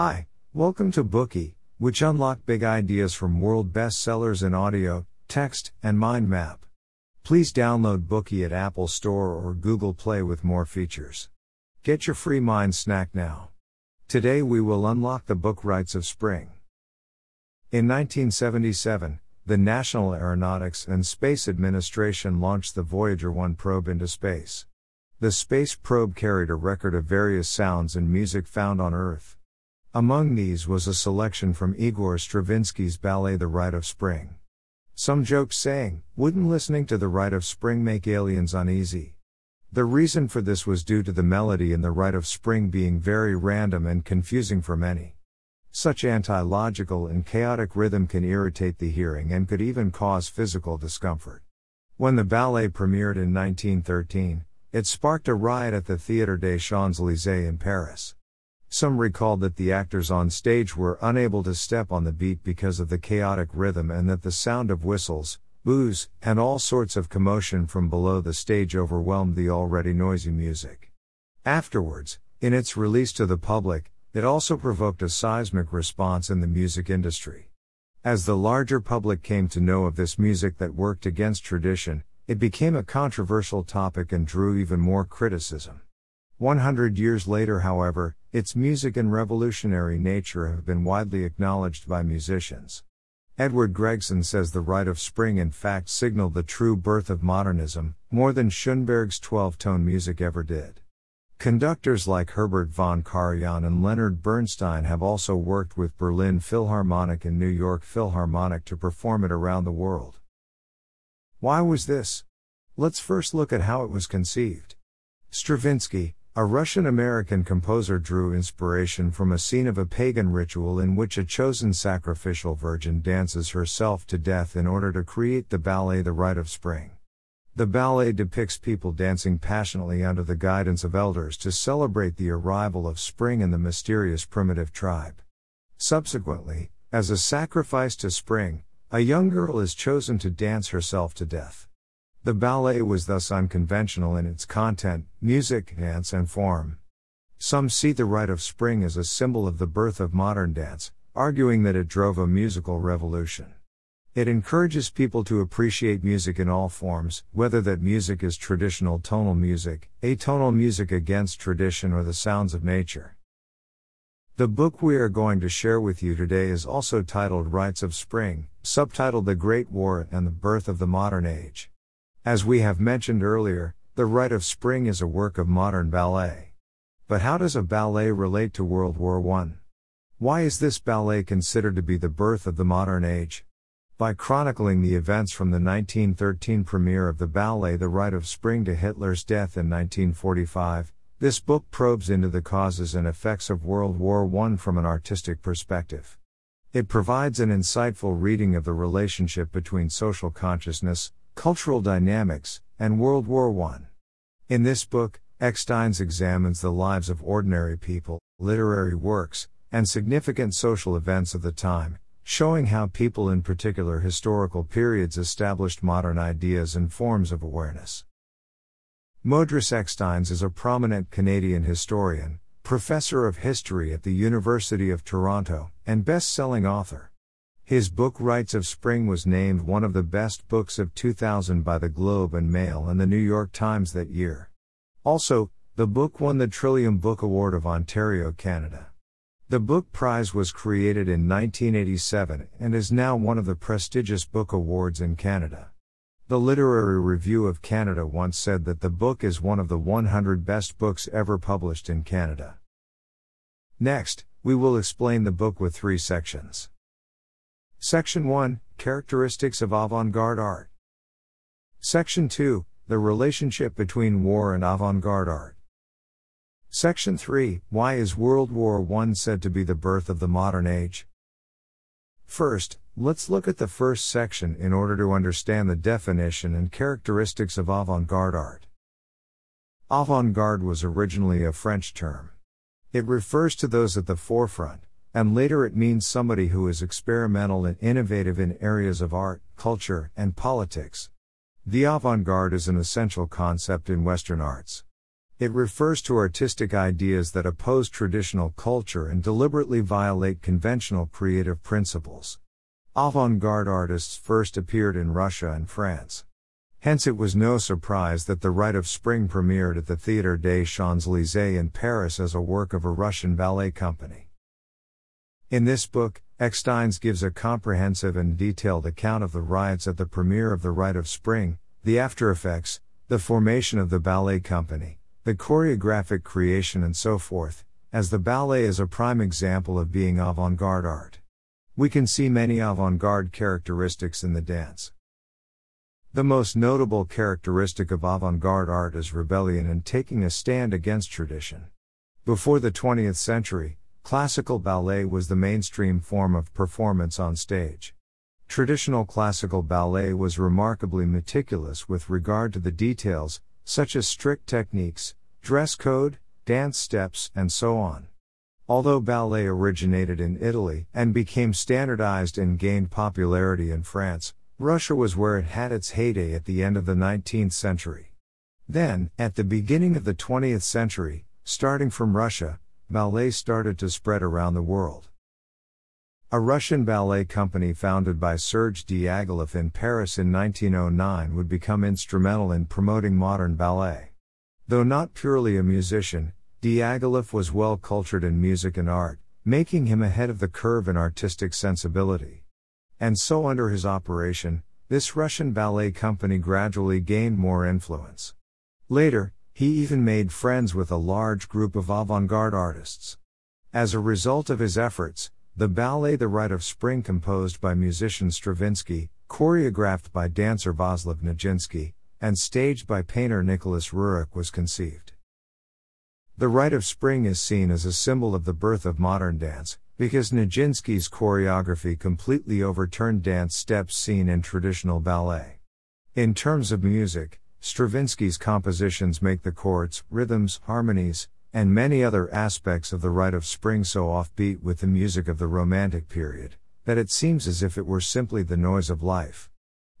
Hi, welcome to Bookey, which unlock big ideas from world bestsellers in audio, text, and mind map. Please download Bookey at Apple Store or Google Play with more features. Get your free mind snack now. Today we will unlock the book Rites of Spring. In 1977, the National Aeronautics and Space Administration launched the Voyager 1 probe into space. The space probe carried a record of various sounds and music found on Earth. Among these was a selection from Igor Stravinsky's ballet The Rite of Spring. Some joked saying, Wouldn't listening to The Rite of Spring make aliens uneasy? The reason for this was due to the melody in The Rite of Spring being very random and confusing for many. Such anti logical and chaotic rhythm can irritate the hearing and could even cause physical discomfort. When the ballet premiered in 1913, it sparked a riot at the Théâtre des Champs Élysées in Paris. Some recalled that the actors on stage were unable to step on the beat because of the chaotic rhythm and that the sound of whistles, boos, and all sorts of commotion from below the stage overwhelmed the already noisy music. Afterwards, in its release to the public, it also provoked a seismic response in the music industry. As the larger public came to know of this music that worked against tradition, it became a controversial topic and drew even more criticism. 100 years later, however, its music and revolutionary nature have been widely acknowledged by musicians. Edward Gregson says the Rite of Spring in fact signaled the true birth of modernism, more than Schoenberg's 12 tone music ever did. Conductors like Herbert von Karajan and Leonard Bernstein have also worked with Berlin Philharmonic and New York Philharmonic to perform it around the world. Why was this? Let's first look at how it was conceived. Stravinsky, a Russian American composer drew inspiration from a scene of a pagan ritual in which a chosen sacrificial virgin dances herself to death in order to create the ballet The Rite of Spring. The ballet depicts people dancing passionately under the guidance of elders to celebrate the arrival of spring in the mysterious primitive tribe. Subsequently, as a sacrifice to spring, a young girl is chosen to dance herself to death. The ballet was thus unconventional in its content, music, dance, and form. Some see the Rite of Spring as a symbol of the birth of modern dance, arguing that it drove a musical revolution. It encourages people to appreciate music in all forms, whether that music is traditional tonal music, atonal music against tradition, or the sounds of nature. The book we are going to share with you today is also titled Rites of Spring, subtitled The Great War and the Birth of the Modern Age. As we have mentioned earlier, The Rite of Spring is a work of modern ballet. But how does a ballet relate to World War I? Why is this ballet considered to be the birth of the modern age? By chronicling the events from the 1913 premiere of the ballet The Rite of Spring to Hitler's death in 1945, this book probes into the causes and effects of World War I from an artistic perspective. It provides an insightful reading of the relationship between social consciousness, Cultural Dynamics, and World War I. In this book, Ecksteins examines the lives of ordinary people, literary works, and significant social events of the time, showing how people in particular historical periods established modern ideas and forms of awareness. Modris Ecksteins is a prominent Canadian historian, professor of history at the University of Toronto, and best selling author. His book Rites of Spring was named one of the best books of 2000 by the Globe and Mail and the New York Times that year. Also, the book won the Trillium Book Award of Ontario, Canada. The book prize was created in 1987 and is now one of the prestigious book awards in Canada. The Literary Review of Canada once said that the book is one of the 100 best books ever published in Canada. Next, we will explain the book with three sections. Section 1 Characteristics of Avant Garde Art. Section 2 The relationship between war and avant garde art. Section 3 Why is World War I said to be the birth of the modern age? First, let's look at the first section in order to understand the definition and characteristics of avant garde art. Avant garde was originally a French term. It refers to those at the forefront, and later it means somebody who is experimental and innovative in areas of art, culture, and politics. The avant garde is an essential concept in Western arts. It refers to artistic ideas that oppose traditional culture and deliberately violate conventional creative principles. Avant garde artists first appeared in Russia and France. Hence, it was no surprise that The Rite of Spring premiered at the Théâtre des Champs Élysées in Paris as a work of a Russian ballet company. In this book, Ecksteins gives a comprehensive and detailed account of the riots at the premiere of The Rite of Spring, the after effects, the formation of the ballet company, the choreographic creation, and so forth, as the ballet is a prime example of being avant garde art. We can see many avant garde characteristics in the dance. The most notable characteristic of avant garde art is rebellion and taking a stand against tradition. Before the 20th century, classical ballet was the mainstream form of performance on stage. Traditional classical ballet was remarkably meticulous with regard to the details, such as strict techniques, dress code, dance steps, and so on. Although ballet originated in Italy and became standardized and gained popularity in France, Russia was where it had its heyday at the end of the 19th century. Then, at the beginning of the 20th century, starting from Russia, ballet started to spread around the world. A Russian ballet company founded by Serge Diaghilev in Paris in 1909 would become instrumental in promoting modern ballet. Though not purely a musician, Diaghilev was well cultured in music and art, making him ahead of the curve in artistic sensibility. And so, under his operation, this Russian ballet company gradually gained more influence. Later, he even made friends with a large group of avant garde artists. As a result of his efforts, the ballet The Rite of Spring, composed by musician Stravinsky, choreographed by dancer Vaslav Nijinsky, and staged by painter Nicholas Roerich was conceived. The Rite of Spring is seen as a symbol of the birth of modern dance, because Nijinsky's choreography completely overturned dance steps seen in traditional ballet. In terms of music, Stravinsky's compositions make the chords, rhythms, harmonies, and many other aspects of the Rite of Spring so offbeat with the music of the Romantic period, that it seems as if it were simply the noise of life.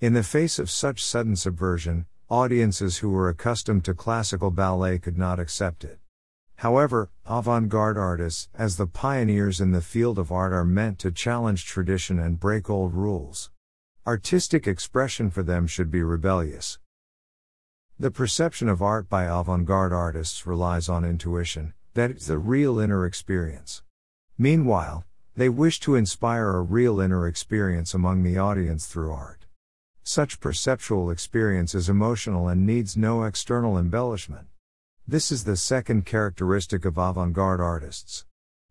In the face of such sudden subversion, audiences who were accustomed to classical ballet could not accept it. However, avant garde artists, as the pioneers in the field of art, are meant to challenge tradition and break old rules. Artistic expression for them should be rebellious. The perception of art by avant garde artists relies on intuition, that is, the real inner experience. Meanwhile, they wish to inspire a real inner experience among the audience through art. Such perceptual experience is emotional and needs no external embellishment. This is the second characteristic of avant garde artists.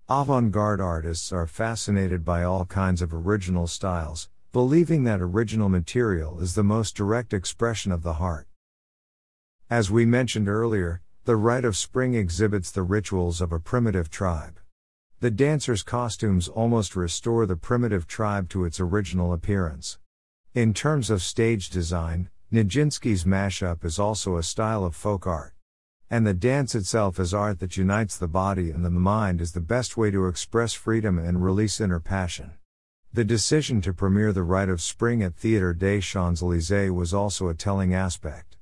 Avant garde artists are fascinated by all kinds of original styles, believing that original material is the most direct expression of the heart. As we mentioned earlier, the Rite of Spring exhibits the rituals of a primitive tribe. The dancers' costumes almost restore the primitive tribe to its original appearance. In terms of stage design, Nijinsky's mashup is also a style of folk art. And the dance itself as art that unites the body and the mind is the best way to express freedom and release inner passion. The decision to premiere The Rite of Spring at Théâtre des Champs Élysées was also a telling aspect.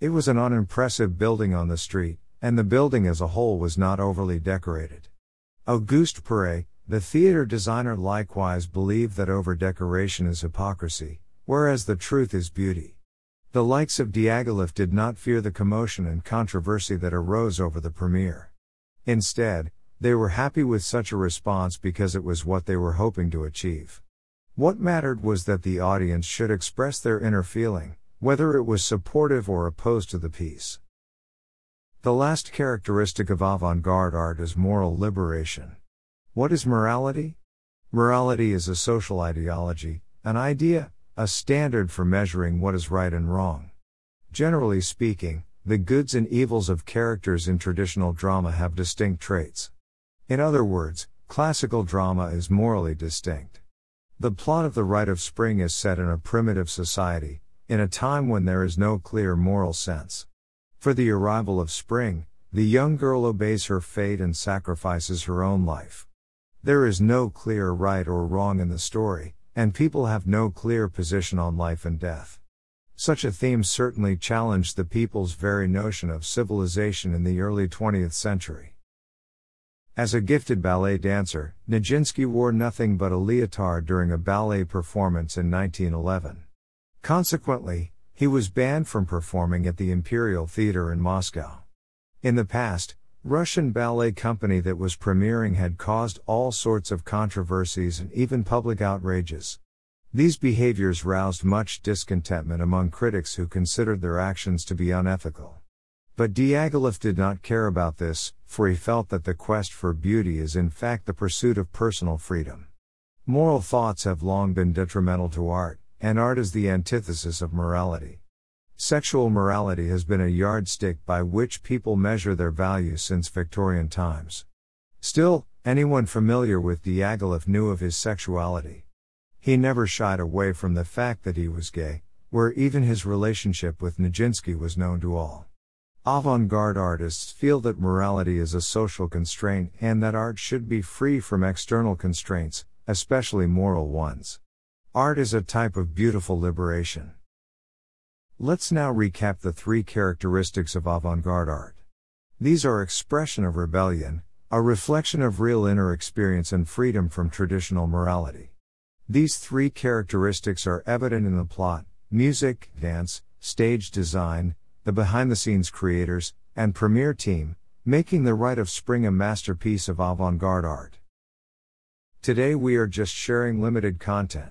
It was an unimpressive building on the street, and the building as a whole was not overly decorated. Auguste Perret, the theater designer, likewise believed that over decoration is hypocrisy, whereas the truth is beauty. The likes of Diaghilev did not fear the commotion and controversy that arose over the premiere. Instead, they were happy with such a response because it was what they were hoping to achieve. What mattered was that the audience should express their inner feeling, whether it was supportive or opposed to the piece. The last characteristic of avant garde art is moral liberation. What is morality? Morality is a social ideology, an idea, a standard for measuring what is right and wrong. Generally speaking, the goods and evils of characters in traditional drama have distinct traits. In other words, classical drama is morally distinct. The plot of The Rite of Spring is set in a primitive society, in a time when there is no clear moral sense. For the arrival of spring, the young girl obeys her fate and sacrifices her own life. There is no clear right or wrong in the story, and people have no clear position on life and death. Such a theme certainly challenged the people's very notion of civilization in the early 20th century. As a gifted ballet dancer, Nijinsky wore nothing but a leotard during a ballet performance in 1911. Consequently, he was banned from performing at the Imperial Theatre in Moscow. In the past, Russian ballet company that was premiering had caused all sorts of controversies and even public outrages. These behaviors roused much discontentment among critics who considered their actions to be unethical. But Diaghilev did not care about this, for he felt that the quest for beauty is in fact the pursuit of personal freedom. Moral thoughts have long been detrimental to art, and art is the antithesis of morality. Sexual morality has been a yardstick by which people measure their value since Victorian times. Still, anyone familiar with Diaghilev knew of his sexuality. He never shied away from the fact that he was gay, where even his relationship with Nijinsky was known to all. Avant garde artists feel that morality is a social constraint and that art should be free from external constraints, especially moral ones. Art is a type of beautiful liberation. Let's now recap the three characteristics of avant garde art. These are expression of rebellion, a reflection of real inner experience, and freedom from traditional morality. These three characteristics are evident in the plot, music, dance, stage design, the behind the scenes creators, and premiere team, making The Rite of Spring a masterpiece of avant garde art. Today we are just sharing limited content.